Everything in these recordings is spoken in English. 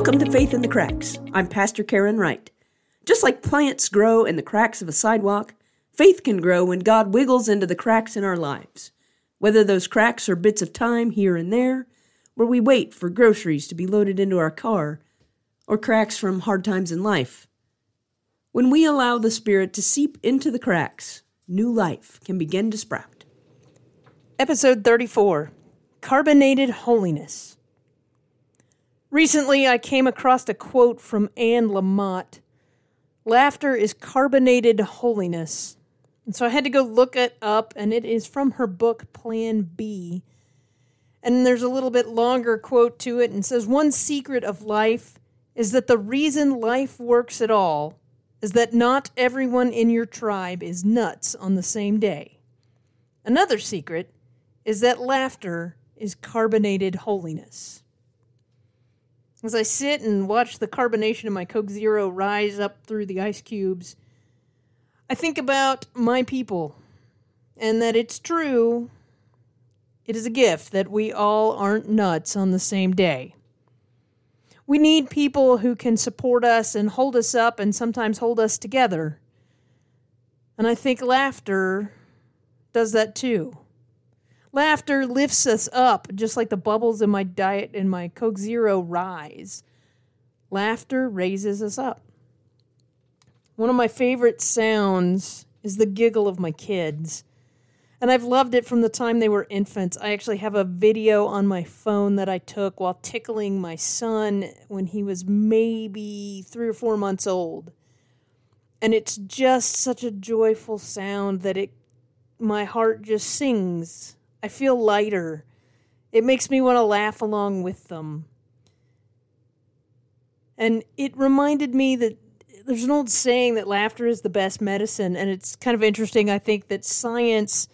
Welcome to Faith in the Cracks. I'm Pastor Karen Wright. Just like plants grow in the cracks of a sidewalk, faith can grow when God wiggles into the cracks in our lives. Whether those cracks are bits of time here and there, where we wait for groceries to be loaded into our car, or cracks from hard times in life. When we allow the Spirit to seep into the cracks, new life can begin to sprout. Episode 34 Carbonated Holiness. Recently, I came across a quote from Anne Lamott Laughter is carbonated holiness. And so I had to go look it up, and it is from her book, Plan B. And there's a little bit longer quote to it, and says, One secret of life is that the reason life works at all is that not everyone in your tribe is nuts on the same day. Another secret is that laughter is carbonated holiness. As I sit and watch the carbonation of my Coke Zero rise up through the ice cubes, I think about my people and that it's true. It is a gift that we all aren't nuts on the same day. We need people who can support us and hold us up and sometimes hold us together. And I think laughter does that too. Laughter lifts us up, just like the bubbles in my diet and my Coke Zero rise. Laughter raises us up. One of my favorite sounds is the giggle of my kids. And I've loved it from the time they were infants. I actually have a video on my phone that I took while tickling my son when he was maybe three or four months old. And it's just such a joyful sound that it my heart just sings I feel lighter. It makes me want to laugh along with them. And it reminded me that there's an old saying that laughter is the best medicine. And it's kind of interesting, I think, that science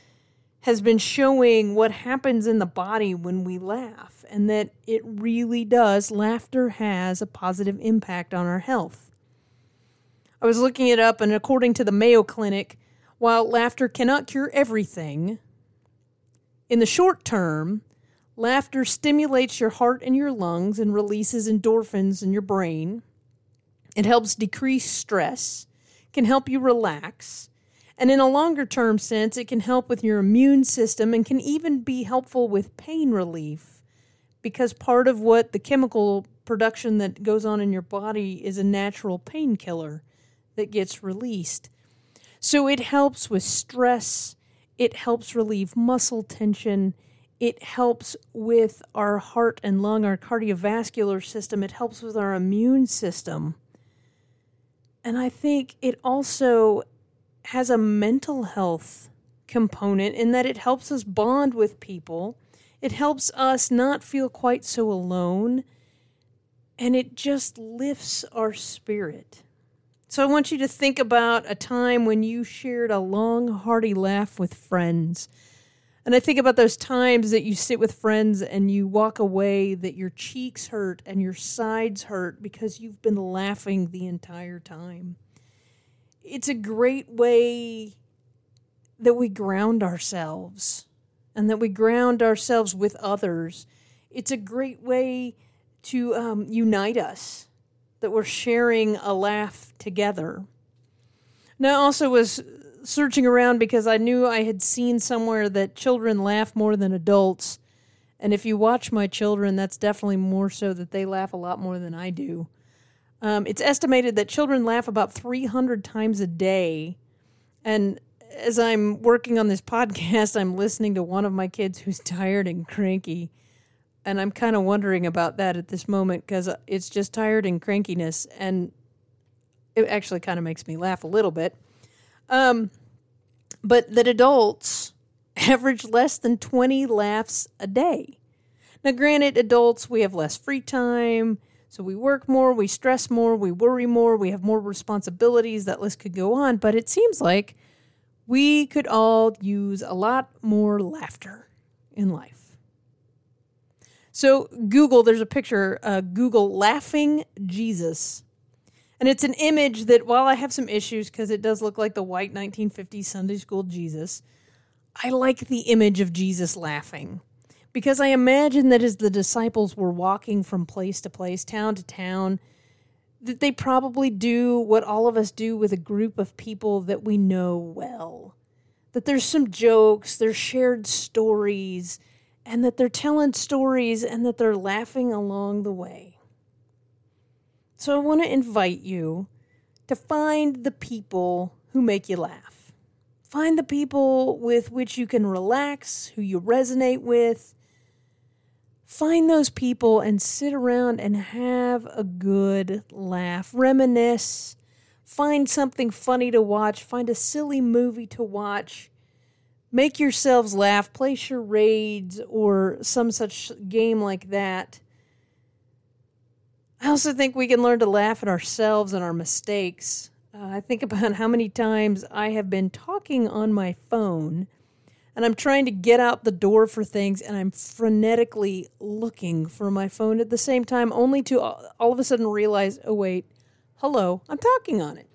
has been showing what happens in the body when we laugh, and that it really does. Laughter has a positive impact on our health. I was looking it up, and according to the Mayo Clinic, while laughter cannot cure everything, in the short term, laughter stimulates your heart and your lungs and releases endorphins in your brain. It helps decrease stress, can help you relax, and in a longer term sense, it can help with your immune system and can even be helpful with pain relief because part of what the chemical production that goes on in your body is a natural painkiller that gets released. So it helps with stress it helps relieve muscle tension. It helps with our heart and lung, our cardiovascular system. It helps with our immune system. And I think it also has a mental health component in that it helps us bond with people. It helps us not feel quite so alone. And it just lifts our spirit. So I want you to think about a time when you shared a long, hearty laugh with friends. And I think about those times that you sit with friends and you walk away that your cheeks hurt and your sides hurt because you've been laughing the entire time. It's a great way that we ground ourselves and that we ground ourselves with others. It's a great way to um, unite us that we're sharing a laugh together. Now, I also was searching around because I knew I had seen somewhere that children laugh more than adults. And if you watch my children, that's definitely more so that they laugh a lot more than I do. Um, it's estimated that children laugh about 300 times a day. And as I'm working on this podcast, I'm listening to one of my kids who's tired and cranky and I'm kind of wondering about that at this moment because it's just tired and crankiness, and it actually kind of makes me laugh a little bit. Um, but that adults average less than 20 laughs a day. Now, granted, adults, we have less free time, so we work more, we stress more, we worry more, we have more responsibilities. That list could go on, but it seems like we could all use a lot more laughter in life. So Google, there's a picture, uh, Google laughing Jesus. And it's an image that, while I have some issues because it does look like the white 1950s Sunday school Jesus, I like the image of Jesus laughing Because I imagine that as the disciples were walking from place to place, town to town, that they probably do what all of us do with a group of people that we know well. That there's some jokes, there's shared stories, and that they're telling stories and that they're laughing along the way. So I want to invite you to find the people who make you laugh. Find the people with which you can relax, who you resonate with. Find those people and sit around and have a good laugh. Reminisce. Find something funny to watch. Find a silly movie to watch. Make yourselves laugh. Play charades or some such game like that. I also think we can learn to laugh at ourselves and our mistakes. Uh, I think about how many times I have been talking on my phone and I'm trying to get out the door for things and I'm frenetically looking for my phone at the same time, only to all of a sudden realize, oh, wait, hello, I'm talking on it.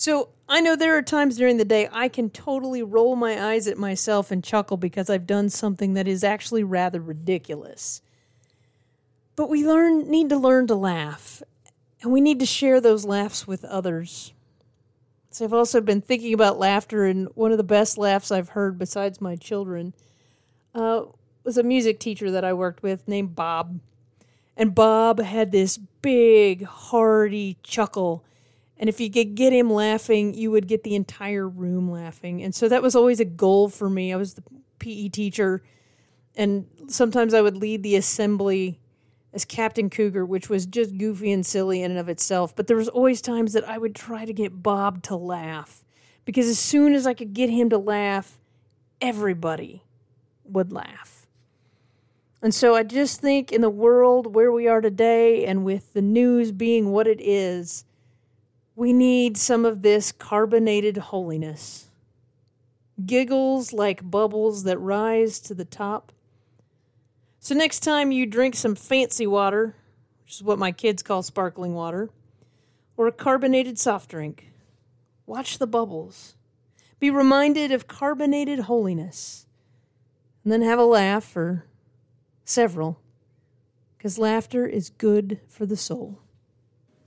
So I know there are times during the day I can totally roll my eyes at myself and chuckle because I've done something that is actually rather ridiculous. But we learn need to learn to laugh, and we need to share those laughs with others. So I've also been thinking about laughter, and one of the best laughs I've heard, besides my children, uh, was a music teacher that I worked with named Bob. And Bob had this big, hearty chuckle. And if you could get him laughing, you would get the entire room laughing. And so that was always a goal for me. I was the PE teacher, and sometimes I would lead the assembly as Captain Cougar, which was just goofy and silly in and of itself. But there was always times that I would try to get Bob to laugh because as soon as I could get him to laugh, everybody would laugh. And so I just think in the world where we are today and with the news being what it is, we need some of this carbonated holiness. Giggles like bubbles that rise to the top so next time you drink some fancy water, which is what my kids call sparkling water, or a carbonated soft drink, watch the bubbles. Be reminded of carbonated holiness. And then have a laugh or several, because laughter is good for the soul.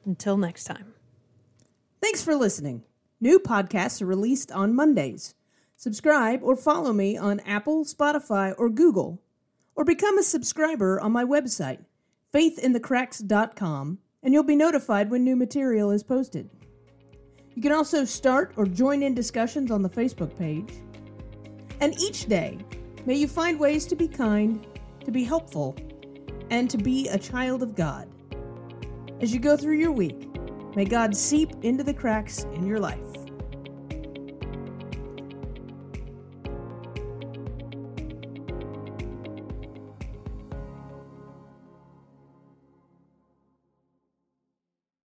Until next time. Thanks for listening. New podcasts are released on Mondays. Subscribe or follow me on Apple, Spotify, or Google or become a subscriber on my website, faithinthecracks.com, and you'll be notified when new material is posted. You can also start or join in discussions on the Facebook page. And each day, may you find ways to be kind, to be helpful, and to be a child of God. As you go through your week, may God seep into the cracks in your life.